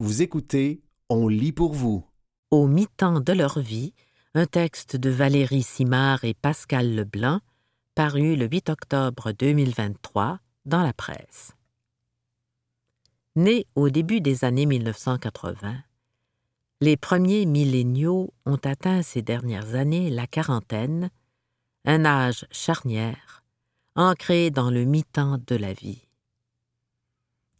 Vous écoutez On lit pour vous. Au mi-temps de leur vie, un texte de Valérie Simard et Pascal Leblanc, paru le 8 octobre 2023 dans la presse. Né au début des années 1980, les premiers milléniaux ont atteint ces dernières années la quarantaine, un âge charnière, ancré dans le mi-temps de la vie.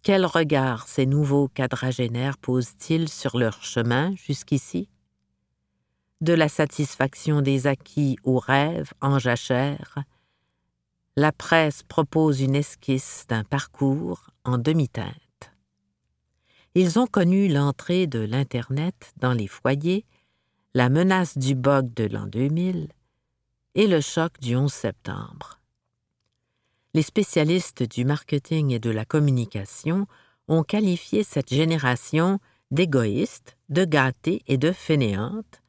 Quel regard ces nouveaux quadragénaires posent-ils sur leur chemin jusqu'ici? De la satisfaction des acquis aux rêves en jachère, la presse propose une esquisse d'un parcours en demi-teinte. Ils ont connu l'entrée de l'Internet dans les foyers, la menace du bug de l'an 2000 et le choc du 11 septembre les spécialistes du marketing et de la communication ont qualifié cette génération d'égoïste, de gâtée et de fainéante,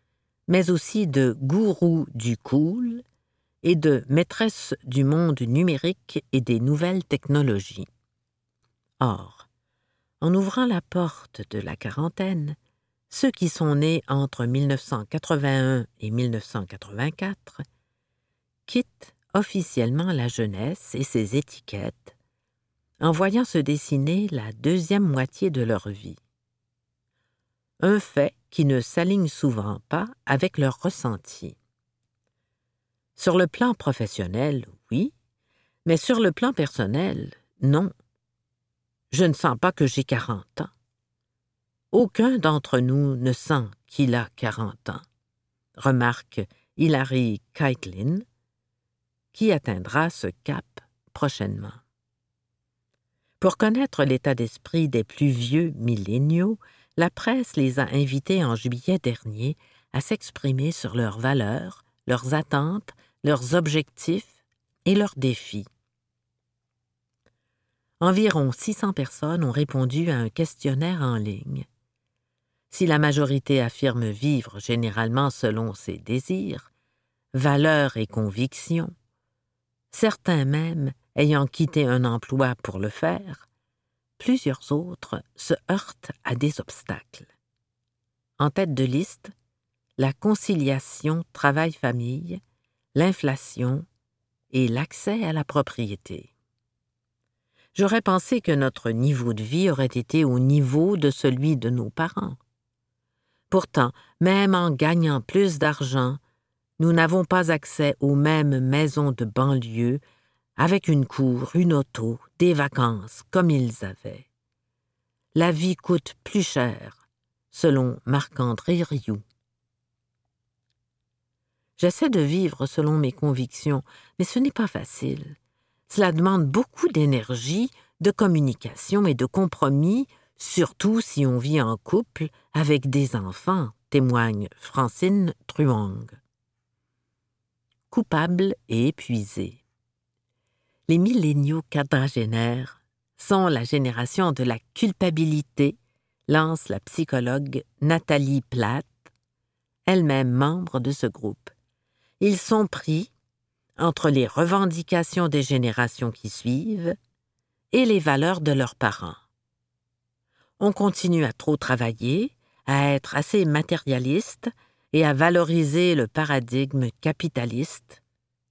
mais aussi de gourou du cool et de maîtresse du monde numérique et des nouvelles technologies. Or, en ouvrant la porte de la quarantaine, ceux qui sont nés entre 1981 et 1984 quittent officiellement la jeunesse et ses étiquettes, en voyant se dessiner la deuxième moitié de leur vie. Un fait qui ne s'aligne souvent pas avec leur ressenti. Sur le plan professionnel, oui, mais sur le plan personnel, non. Je ne sens pas que j'ai quarante ans. Aucun d'entre nous ne sent qu'il a quarante ans, remarque Hilary Keitlin, qui atteindra ce cap prochainement. Pour connaître l'état d'esprit des plus vieux milléniaux, la presse les a invités en juillet dernier à s'exprimer sur leurs valeurs, leurs attentes, leurs objectifs et leurs défis. Environ 600 personnes ont répondu à un questionnaire en ligne. Si la majorité affirme vivre généralement selon ses désirs, valeurs et convictions, certains même ayant quitté un emploi pour le faire, plusieurs autres se heurtent à des obstacles. En tête de liste, la conciliation travail-famille, l'inflation et l'accès à la propriété. J'aurais pensé que notre niveau de vie aurait été au niveau de celui de nos parents. Pourtant, même en gagnant plus d'argent, nous n'avons pas accès aux mêmes maisons de banlieue, avec une cour, une auto, des vacances, comme ils avaient. La vie coûte plus cher, selon Marc-André Rioux. J'essaie de vivre selon mes convictions, mais ce n'est pas facile. Cela demande beaucoup d'énergie, de communication et de compromis, surtout si on vit en couple avec des enfants, témoigne Francine Truang coupables et épuisés. Les milléniaux quadragénaires sont la génération de la culpabilité, lance la psychologue Nathalie Platt, elle-même membre de ce groupe. Ils sont pris entre les revendications des générations qui suivent et les valeurs de leurs parents. On continue à trop travailler, à être assez matérialiste et à valoriser le paradigme capitaliste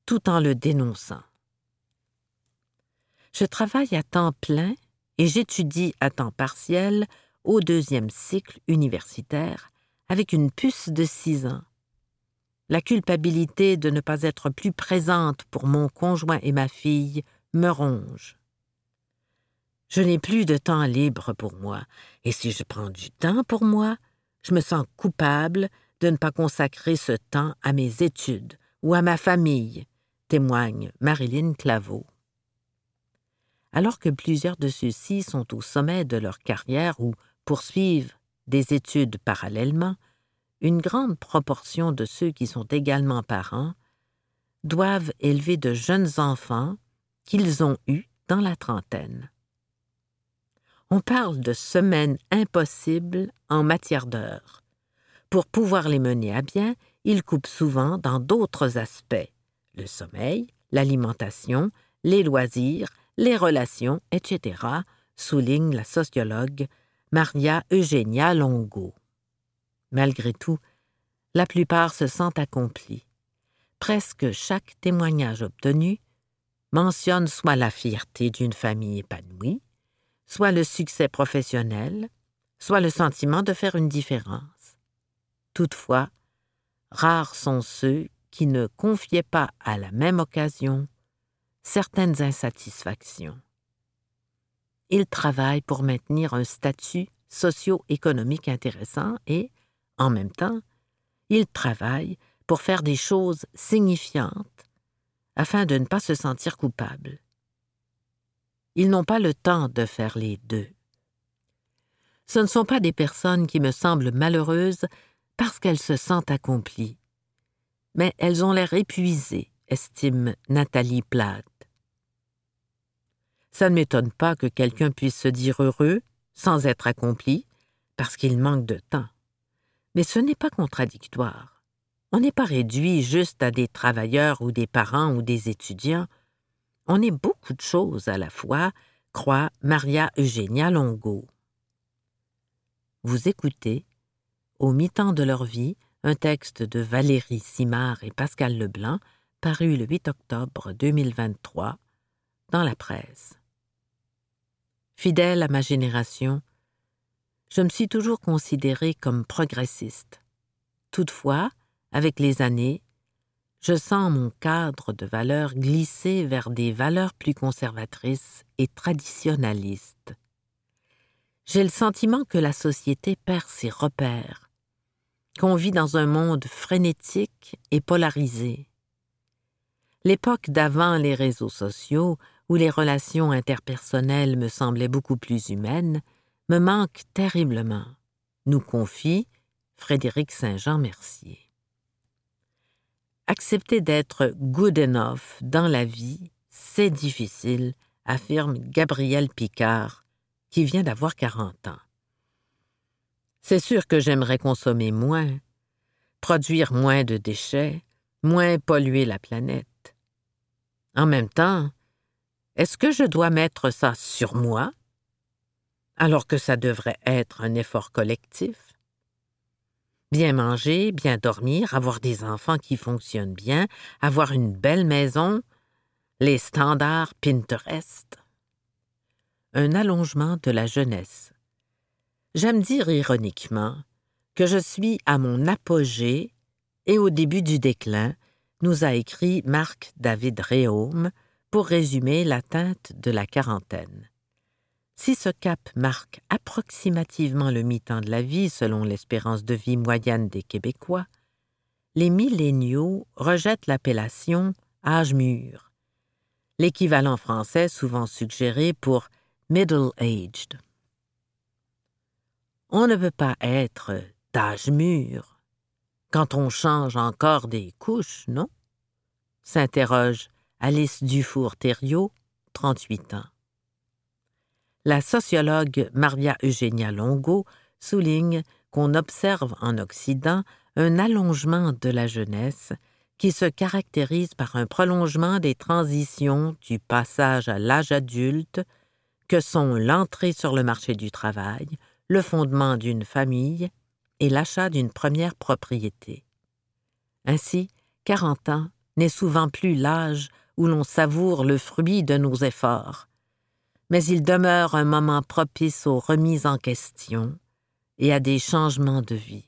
tout en le dénonçant. Je travaille à temps plein et j'étudie à temps partiel au deuxième cycle universitaire avec une puce de six ans. La culpabilité de ne pas être plus présente pour mon conjoint et ma fille me ronge. Je n'ai plus de temps libre pour moi, et si je prends du temps pour moi, je me sens coupable de ne pas consacrer ce temps à mes études ou à ma famille, témoigne Marilyn Claveau. Alors que plusieurs de ceux-ci sont au sommet de leur carrière ou poursuivent des études parallèlement, une grande proportion de ceux qui sont également parents doivent élever de jeunes enfants qu'ils ont eus dans la trentaine. On parle de semaines impossibles en matière d'heures, pour pouvoir les mener à bien, il coupe souvent dans d'autres aspects le sommeil, l'alimentation, les loisirs, les relations, etc., souligne la sociologue Maria Eugenia Longo. Malgré tout, la plupart se sentent accomplis. Presque chaque témoignage obtenu mentionne soit la fierté d'une famille épanouie, soit le succès professionnel, soit le sentiment de faire une différence. Toutefois, rares sont ceux qui ne confiaient pas à la même occasion certaines insatisfactions. Ils travaillent pour maintenir un statut socio-économique intéressant et, en même temps, ils travaillent pour faire des choses signifiantes afin de ne pas se sentir coupables. Ils n'ont pas le temps de faire les deux. Ce ne sont pas des personnes qui me semblent malheureuses parce qu'elles se sentent accomplies, mais elles ont l'air épuisées, estime Nathalie Platt. Ça ne m'étonne pas que quelqu'un puisse se dire heureux sans être accompli, parce qu'il manque de temps. Mais ce n'est pas contradictoire. On n'est pas réduit juste à des travailleurs ou des parents ou des étudiants. On est beaucoup de choses à la fois, croit Maria Eugenia Longo. Vous écoutez, au mi-temps de leur vie, un texte de Valérie Simard et Pascal Leblanc, paru le 8 octobre 2023 dans la presse. Fidèle à ma génération, je me suis toujours considérée comme progressiste. Toutefois, avec les années, je sens mon cadre de valeurs glisser vers des valeurs plus conservatrices et traditionnalistes. J'ai le sentiment que la société perd ses repères, qu'on vit dans un monde frénétique et polarisé. L'époque d'avant les réseaux sociaux où les relations interpersonnelles me semblaient beaucoup plus humaines, me manque terriblement, nous confie Frédéric Saint-Jean Mercier. Accepter d'être good enough dans la vie, c'est difficile, affirme Gabriel Picard, qui vient d'avoir 40 ans. C'est sûr que j'aimerais consommer moins, produire moins de déchets, moins polluer la planète. En même temps, est-ce que je dois mettre ça sur moi alors que ça devrait être un effort collectif? Bien manger, bien dormir, avoir des enfants qui fonctionnent bien, avoir une belle maison, les standards Pinterest. Un allongement de la jeunesse. J'aime dire ironiquement que je suis à mon apogée et au début du déclin, nous a écrit Marc David Réaume, pour résumer l'atteinte de la quarantaine. Si ce cap marque approximativement le mi-temps de la vie selon l'espérance de vie moyenne des Québécois, les milléniaux rejettent l'appellation âge mûr, l'équivalent français souvent suggéré pour middle-aged. On ne peut pas être d'âge mûr quand on change encore des couches, non? S'interroge Alice Dufour-Thériault, 38 ans. La sociologue Maria Eugenia Longo souligne qu'on observe en Occident un allongement de la jeunesse qui se caractérise par un prolongement des transitions du passage à l'âge adulte que sont l'entrée sur le marché du travail, le fondement d'une famille et l'achat d'une première propriété. Ainsi, 40 ans n'est souvent plus l'âge où l'on savoure le fruit de nos efforts, mais il demeure un moment propice aux remises en question et à des changements de vie.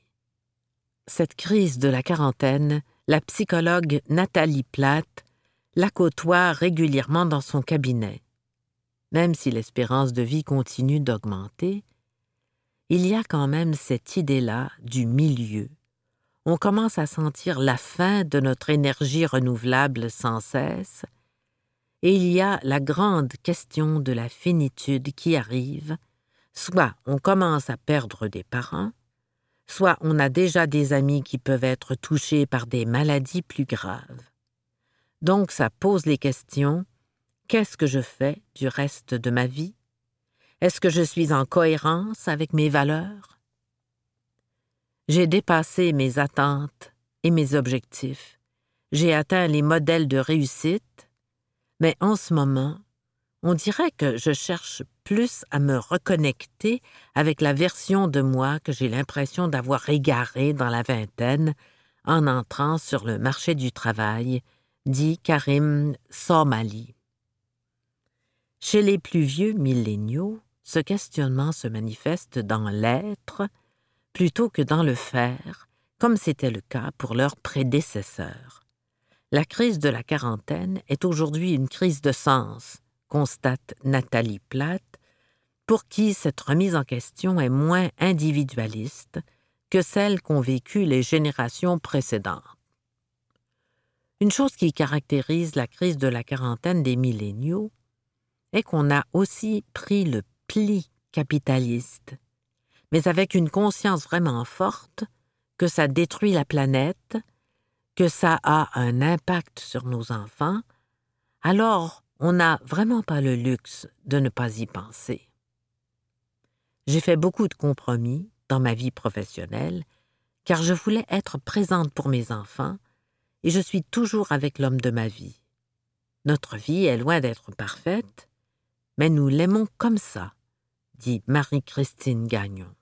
Cette crise de la quarantaine, la psychologue Nathalie Platt la côtoie régulièrement dans son cabinet. Même si l'espérance de vie continue d'augmenter, il y a quand même cette idée-là du milieu, on commence à sentir la fin de notre énergie renouvelable sans cesse, et il y a la grande question de la finitude qui arrive, soit on commence à perdre des parents, soit on a déjà des amis qui peuvent être touchés par des maladies plus graves. Donc ça pose les questions. Qu'est-ce que je fais du reste de ma vie? Est-ce que je suis en cohérence avec mes valeurs? J'ai dépassé mes attentes et mes objectifs. J'ai atteint les modèles de réussite, mais en ce moment, on dirait que je cherche plus à me reconnecter avec la version de moi que j'ai l'impression d'avoir égarée dans la vingtaine en entrant sur le marché du travail, dit Karim Somali. Chez les plus vieux milléniaux, ce questionnement se manifeste dans l'être plutôt que dans le faire, comme c'était le cas pour leurs prédécesseurs. La crise de la quarantaine est aujourd'hui une crise de sens, constate Nathalie Platt, pour qui cette remise en question est moins individualiste que celle qu'ont vécue les générations précédentes. Une chose qui caractérise la crise de la quarantaine des milléniaux est qu'on a aussi pris le pli capitaliste, mais avec une conscience vraiment forte que ça détruit la planète, que ça a un impact sur nos enfants, alors on n'a vraiment pas le luxe de ne pas y penser. J'ai fait beaucoup de compromis dans ma vie professionnelle, car je voulais être présente pour mes enfants, et je suis toujours avec l'homme de ma vie. Notre vie est loin d'être parfaite, mais nous l'aimons comme ça, dit Marie-Christine Gagnon.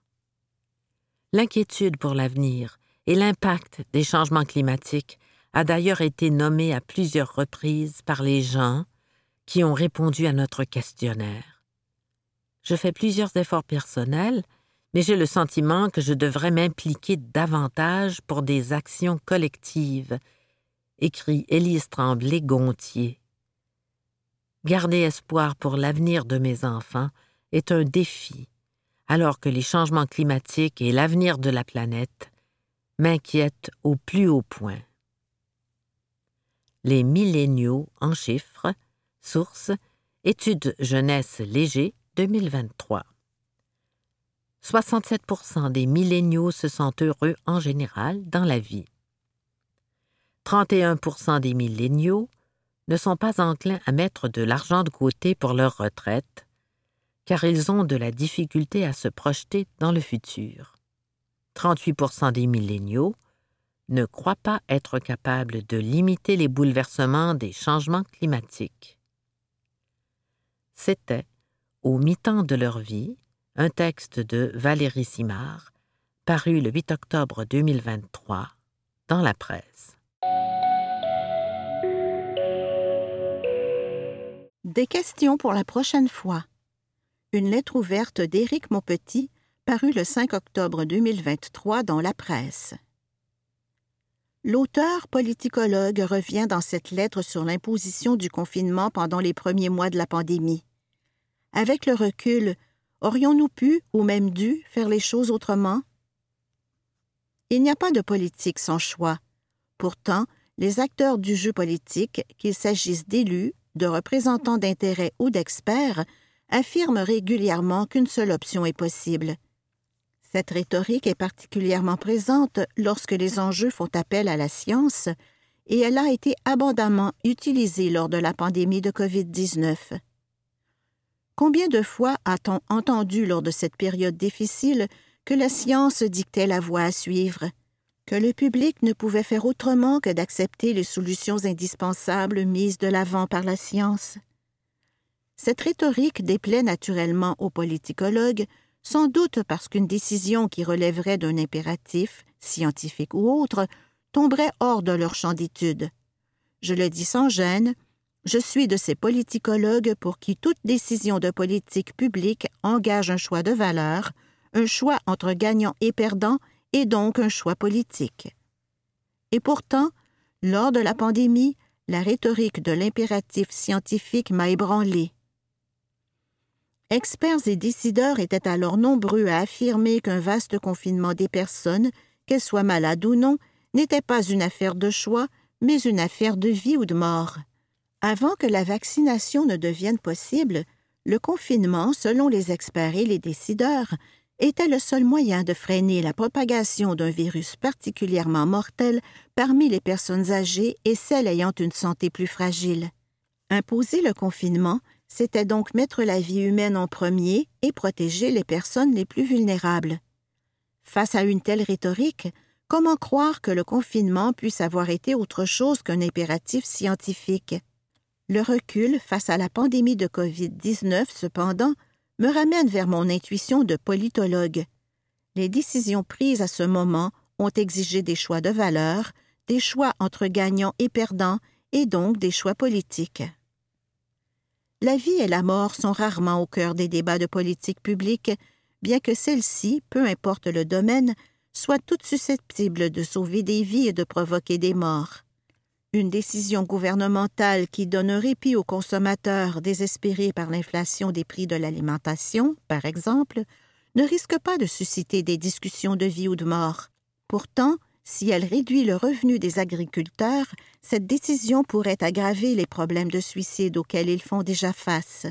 L'inquiétude pour l'avenir et l'impact des changements climatiques a d'ailleurs été nommé à plusieurs reprises par les gens qui ont répondu à notre questionnaire. Je fais plusieurs efforts personnels, mais j'ai le sentiment que je devrais m'impliquer davantage pour des actions collectives, écrit Élise Tremblay-Gontier. Garder espoir pour l'avenir de mes enfants est un défi, alors que les changements climatiques et l'avenir de la planète m'inquiètent au plus haut point. Les milléniaux en chiffres Source Études jeunesse léger 2023. 67% des milléniaux se sentent heureux en général dans la vie. 31% des milléniaux ne sont pas enclins à mettre de l'argent de côté pour leur retraite, car ils ont de la difficulté à se projeter dans le futur. 38% des milléniaux ne croient pas être capables de limiter les bouleversements des changements climatiques. C'était, au mi-temps de leur vie, un texte de Valérie Simard, paru le 8 octobre 2023 dans la presse. Des questions pour la prochaine fois. Une lettre ouverte d'Éric Monpetit, parue le 5 octobre 2023 dans la presse. L'auteur politicologue revient dans cette lettre sur l'imposition du confinement pendant les premiers mois de la pandémie. Avec le recul, aurions-nous pu ou même dû faire les choses autrement? Il n'y a pas de politique sans choix. Pourtant, les acteurs du jeu politique, qu'il s'agisse d'élus, de représentants d'intérêts ou d'experts, affirment régulièrement qu'une seule option est possible. Cette rhétorique est particulièrement présente lorsque les enjeux font appel à la science, et elle a été abondamment utilisée lors de la pandémie de COVID-19. Combien de fois a-t-on entendu lors de cette période difficile que la science dictait la voie à suivre, que le public ne pouvait faire autrement que d'accepter les solutions indispensables mises de l'avant par la science? Cette rhétorique déplaît naturellement aux politicologues, sans doute parce qu'une décision qui relèverait d'un impératif, scientifique ou autre, tomberait hors de leur champ d'étude. Je le dis sans gêne, je suis de ces politicologues pour qui toute décision de politique publique engage un choix de valeur, un choix entre gagnant et perdant, et donc un choix politique. Et pourtant, lors de la pandémie, la rhétorique de l'impératif scientifique m'a ébranlé. Experts et décideurs étaient alors nombreux à affirmer qu'un vaste confinement des personnes, qu'elles soient malades ou non, n'était pas une affaire de choix, mais une affaire de vie ou de mort. Avant que la vaccination ne devienne possible, le confinement, selon les experts et les décideurs, était le seul moyen de freiner la propagation d'un virus particulièrement mortel parmi les personnes âgées et celles ayant une santé plus fragile. Imposer le confinement, c'était donc mettre la vie humaine en premier et protéger les personnes les plus vulnérables. Face à une telle rhétorique, comment croire que le confinement puisse avoir été autre chose qu'un impératif scientifique? Le recul face à la pandémie de COVID-19, cependant, me ramène vers mon intuition de politologue. Les décisions prises à ce moment ont exigé des choix de valeur, des choix entre gagnants et perdants, et donc des choix politiques. La vie et la mort sont rarement au cœur des débats de politique publique, bien que celles-ci, peu importe le domaine, soient toutes susceptibles de sauver des vies et de provoquer des morts. Une décision gouvernementale qui donne un répit aux consommateurs désespérés par l'inflation des prix de l'alimentation, par exemple, ne risque pas de susciter des discussions de vie ou de mort. Pourtant, si elle réduit le revenu des agriculteurs, cette décision pourrait aggraver les problèmes de suicide auxquels ils font déjà face.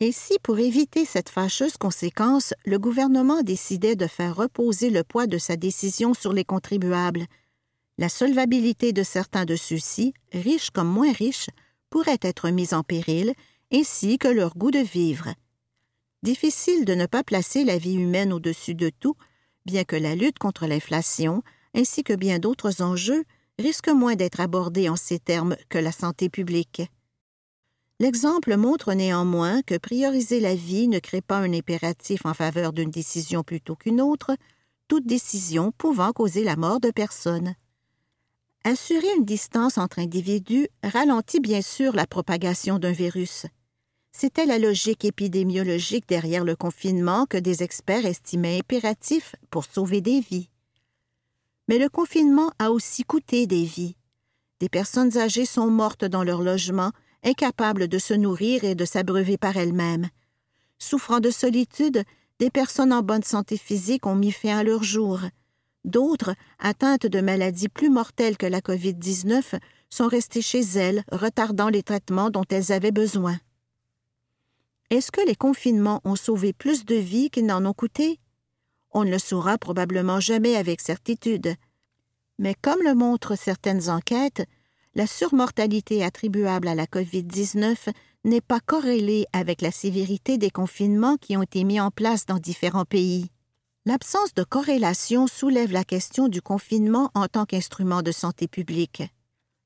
Et si, pour éviter cette fâcheuse conséquence, le gouvernement décidait de faire reposer le poids de sa décision sur les contribuables, la solvabilité de certains de ceux-ci, riches comme moins riches, pourrait être mise en péril, ainsi que leur goût de vivre. Difficile de ne pas placer la vie humaine au-dessus de tout, bien que la lutte contre l'inflation, ainsi que bien d'autres enjeux, risque moins d'être abordée en ces termes que la santé publique. L'exemple montre néanmoins que prioriser la vie ne crée pas un impératif en faveur d'une décision plutôt qu'une autre, toute décision pouvant causer la mort de personnes. Assurer une distance entre individus ralentit bien sûr la propagation d'un virus. C'était la logique épidémiologique derrière le confinement que des experts estimaient impératif pour sauver des vies. Mais le confinement a aussi coûté des vies. Des personnes âgées sont mortes dans leur logement, incapables de se nourrir et de s'abreuver par elles-mêmes. Souffrant de solitude, des personnes en bonne santé physique ont mis fin à leur jour. D'autres, atteintes de maladies plus mortelles que la COVID-19, sont restées chez elles, retardant les traitements dont elles avaient besoin. Est-ce que les confinements ont sauvé plus de vies qu'ils n'en ont coûté? On ne le saura probablement jamais avec certitude. Mais comme le montrent certaines enquêtes, la surmortalité attribuable à la COVID-19 n'est pas corrélée avec la sévérité des confinements qui ont été mis en place dans différents pays. L'absence de corrélation soulève la question du confinement en tant qu'instrument de santé publique.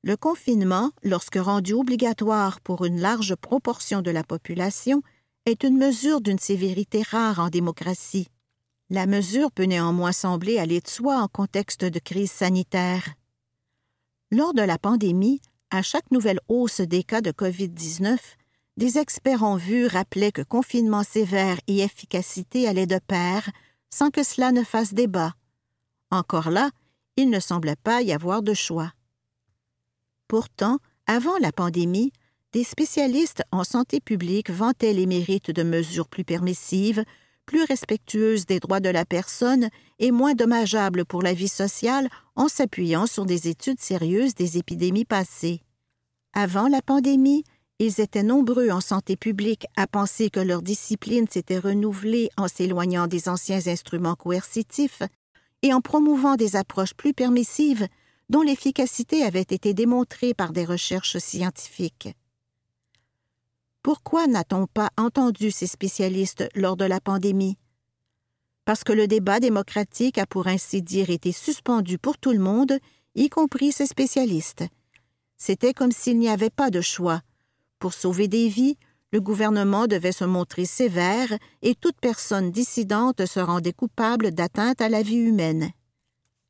Le confinement, lorsque rendu obligatoire pour une large proportion de la population, est une mesure d'une sévérité rare en démocratie. La mesure peut néanmoins sembler aller de soi en contexte de crise sanitaire. Lors de la pandémie, à chaque nouvelle hausse des cas de COVID-19, des experts en vue rappelaient que confinement sévère et efficacité allaient de pair sans que cela ne fasse débat. Encore là, il ne semblait pas y avoir de choix. Pourtant, avant la pandémie, des spécialistes en santé publique vantaient les mérites de mesures plus permissives, plus respectueuses des droits de la personne et moins dommageables pour la vie sociale en s'appuyant sur des études sérieuses des épidémies passées. Avant la pandémie, ils étaient nombreux en santé publique à penser que leur discipline s'était renouvelée en s'éloignant des anciens instruments coercitifs et en promouvant des approches plus permissives dont l'efficacité avait été démontrée par des recherches scientifiques. Pourquoi n'a-t-on pas entendu ces spécialistes lors de la pandémie? Parce que le débat démocratique a pour ainsi dire été suspendu pour tout le monde, y compris ces spécialistes. C'était comme s'il n'y avait pas de choix, pour sauver des vies, le gouvernement devait se montrer sévère et toute personne dissidente se rendait coupable d'atteinte à la vie humaine.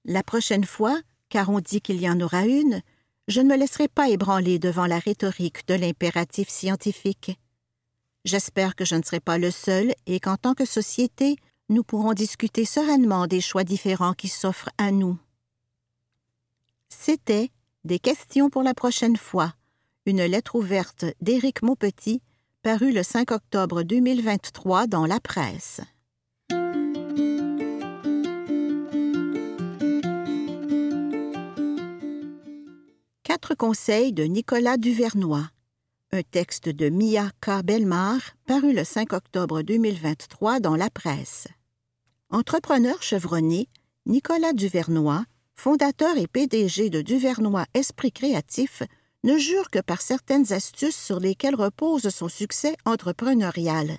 La prochaine fois, car on dit qu'il y en aura une, je ne me laisserai pas ébranler devant la rhétorique de l'impératif scientifique. J'espère que je ne serai pas le seul et qu'en tant que société, nous pourrons discuter sereinement des choix différents qui s'offrent à nous. C'était des questions pour la prochaine fois une lettre ouverte d'Éric Maupetit, parue le 5 octobre 2023 dans la presse. Conseils de Nicolas Duvernois. Un texte de Mia K. Belmar, paru le 5 octobre 2023 dans la presse. Entrepreneur chevronné, Nicolas Duvernois, fondateur et PDG de Duvernois Esprit Créatif, ne jure que par certaines astuces sur lesquelles repose son succès entrepreneurial.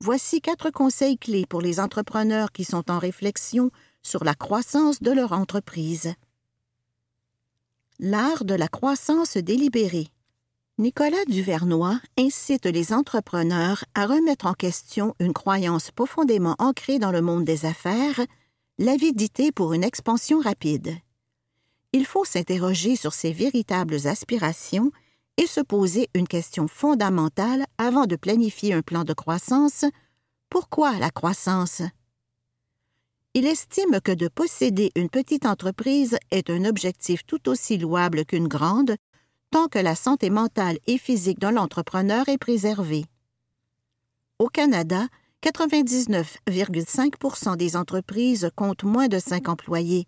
Voici quatre conseils clés pour les entrepreneurs qui sont en réflexion sur la croissance de leur entreprise. L'art de la croissance délibérée. Nicolas Duvernois incite les entrepreneurs à remettre en question une croyance profondément ancrée dans le monde des affaires, l'avidité pour une expansion rapide. Il faut s'interroger sur ses véritables aspirations et se poser une question fondamentale avant de planifier un plan de croissance. Pourquoi la croissance? Il estime que de posséder une petite entreprise est un objectif tout aussi louable qu'une grande, tant que la santé mentale et physique de l'entrepreneur est préservée. Au Canada, 99,5 des entreprises comptent moins de cinq employés.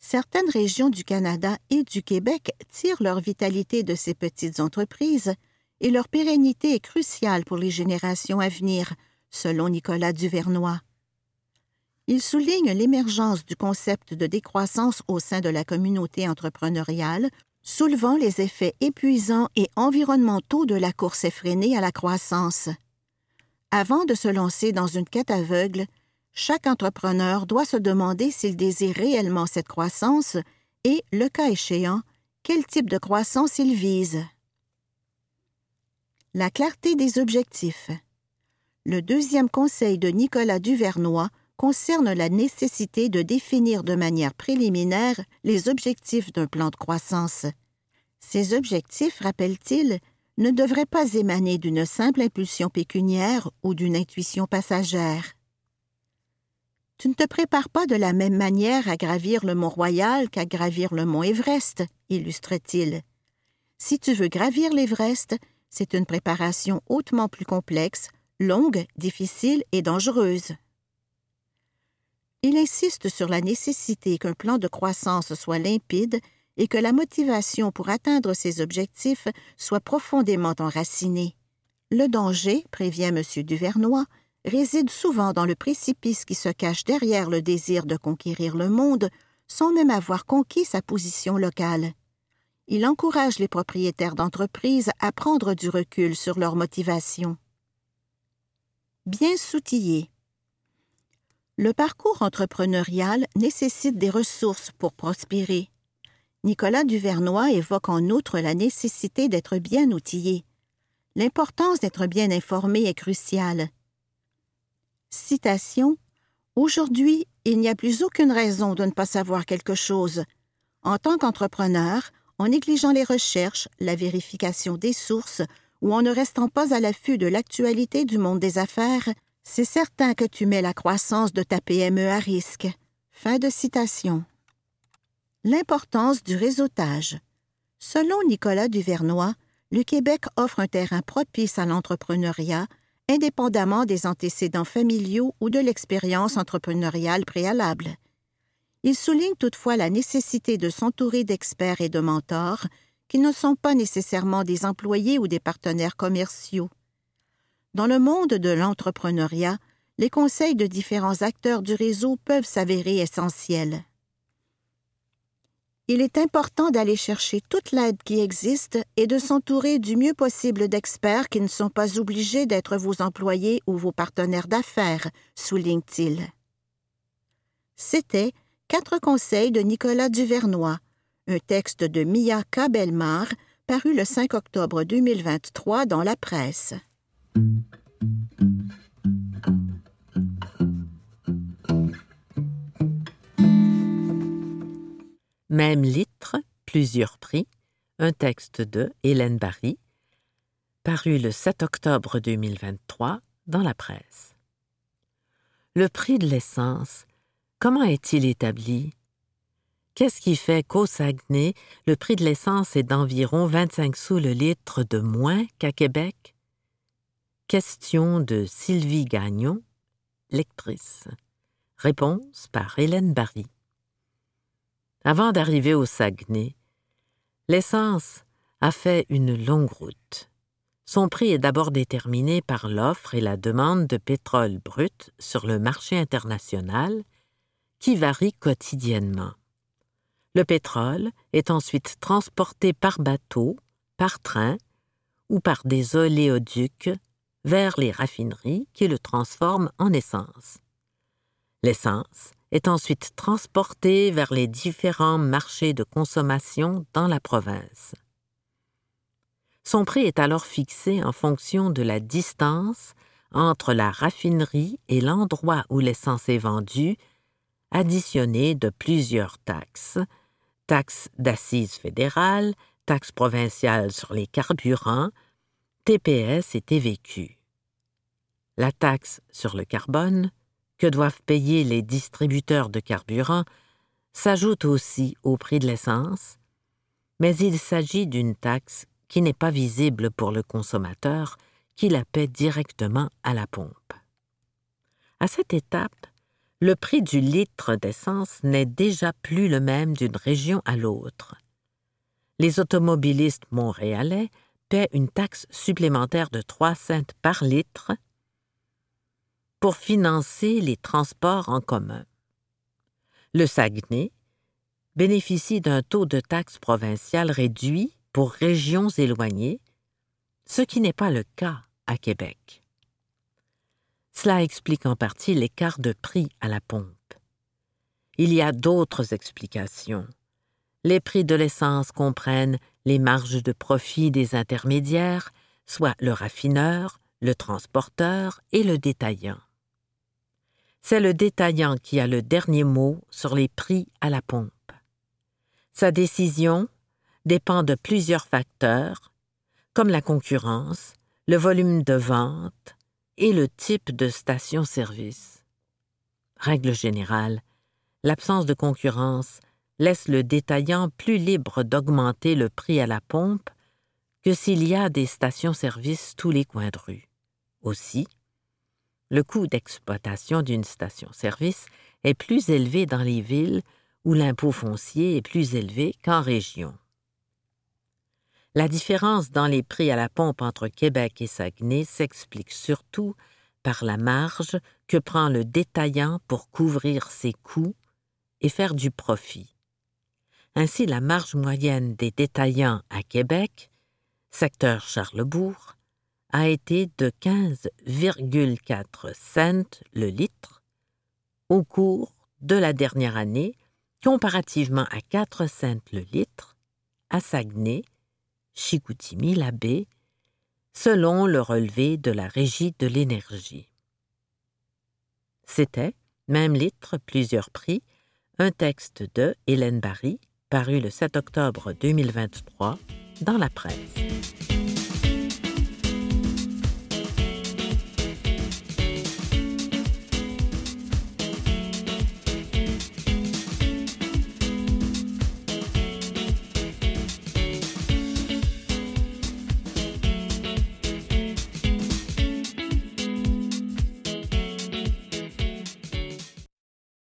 Certaines régions du Canada et du Québec tirent leur vitalité de ces petites entreprises et leur pérennité est cruciale pour les générations à venir, selon Nicolas Duvernois. Il souligne l'émergence du concept de décroissance au sein de la communauté entrepreneuriale soulevant les effets épuisants et environnementaux de la course effrénée à la croissance. Avant de se lancer dans une quête aveugle, chaque entrepreneur doit se demander s'il désire réellement cette croissance et, le cas échéant, quel type de croissance il vise. La clarté des objectifs. Le deuxième conseil de Nicolas Duvernois concerne la nécessité de définir de manière préliminaire les objectifs d'un plan de croissance. Ces objectifs, rappelle-t-il, ne devraient pas émaner d'une simple impulsion pécuniaire ou d'une intuition passagère. Tu ne te prépares pas de la même manière à gravir le mont Royal qu'à gravir le mont Everest, illustre-t-il. Si tu veux gravir l'Everest, c'est une préparation hautement plus complexe, longue, difficile et dangereuse. Il insiste sur la nécessité qu'un plan de croissance soit limpide et que la motivation pour atteindre ces objectifs soit profondément enracinée. Le danger, prévient M. Duvernois, réside souvent dans le précipice qui se cache derrière le désir de conquérir le monde sans même avoir conquis sa position locale. Il encourage les propriétaires d'entreprises à prendre du recul sur leur motivation. Bien s'outiller. Le parcours entrepreneurial nécessite des ressources pour prospérer. Nicolas Duvernois évoque en outre la nécessité d'être bien outillé. L'importance d'être bien informé est cruciale. Citation Aujourd'hui, il n'y a plus aucune raison de ne pas savoir quelque chose. En tant qu'entrepreneur, en négligeant les recherches, la vérification des sources ou en ne restant pas à l'affût de l'actualité du monde des affaires, c'est certain que tu mets la croissance de ta PME à risque. Fin de citation. L'importance du réseautage. Selon Nicolas Duvernois, le Québec offre un terrain propice à l'entrepreneuriat, indépendamment des antécédents familiaux ou de l'expérience entrepreneuriale préalable. Il souligne toutefois la nécessité de s'entourer d'experts et de mentors qui ne sont pas nécessairement des employés ou des partenaires commerciaux. Dans le monde de l'entrepreneuriat, les conseils de différents acteurs du réseau peuvent s'avérer essentiels. Il est important d'aller chercher toute l'aide qui existe et de s'entourer du mieux possible d'experts qui ne sont pas obligés d'être vos employés ou vos partenaires d'affaires, souligne-t-il. C'était Quatre conseils de Nicolas Duvernois, un texte de Mia Belmar, paru le 5 octobre 2023 dans la presse. Même litre, plusieurs prix, un texte de Hélène Barry, paru le 7 octobre 2023 dans la presse. Le prix de l'essence, comment est-il établi? Qu'est-ce qui fait qu'au Saguenay, le prix de l'essence est d'environ 25 sous le litre de moins qu'à Québec? Question de Sylvie Gagnon, lectrice. Réponse par Hélène Barry. Avant d'arriver au Saguenay, l'essence a fait une longue route. Son prix est d'abord déterminé par l'offre et la demande de pétrole brut sur le marché international, qui varie quotidiennement. Le pétrole est ensuite transporté par bateau, par train ou par des oléoducs vers les raffineries qui le transforment en essence. L'essence est ensuite transportée vers les différents marchés de consommation dans la province. Son prix est alors fixé en fonction de la distance entre la raffinerie et l'endroit où l'essence est vendue, additionné de plusieurs taxes, taxes d'assises fédérales, taxes provinciales sur les carburants, TPS et TVQ. La taxe sur le carbone, que doivent payer les distributeurs de carburant, s'ajoute aussi au prix de l'essence, mais il s'agit d'une taxe qui n'est pas visible pour le consommateur qui la paie directement à la pompe. À cette étape, le prix du litre d'essence n'est déjà plus le même d'une région à l'autre. Les automobilistes montréalais paient une taxe supplémentaire de 3 cents par litre pour financer les transports en commun. Le Saguenay bénéficie d'un taux de taxe provinciale réduit pour régions éloignées, ce qui n'est pas le cas à Québec. Cela explique en partie l'écart de prix à la pompe. Il y a d'autres explications. Les prix de l'essence comprennent les marges de profit des intermédiaires, soit le raffineur, le transporteur et le détaillant. C'est le détaillant qui a le dernier mot sur les prix à la pompe. Sa décision dépend de plusieurs facteurs, comme la concurrence, le volume de vente et le type de station-service. Règle générale, l'absence de concurrence laisse le détaillant plus libre d'augmenter le prix à la pompe que s'il y a des stations-service tous les coins de rue. Aussi, le coût d'exploitation d'une station-service est plus élevé dans les villes où l'impôt foncier est plus élevé qu'en région. La différence dans les prix à la pompe entre Québec et Saguenay s'explique surtout par la marge que prend le détaillant pour couvrir ses coûts et faire du profit. Ainsi, la marge moyenne des détaillants à Québec, secteur Charlebourg, a été de 15,4 cents le litre au cours de la dernière année, comparativement à 4 cents le litre à Saguenay Chicoutimi-la-Baie, selon le relevé de la Régie de l'énergie. C'était, même litre, plusieurs prix, un texte de Hélène Barry, paru le 7 octobre 2023 dans la presse.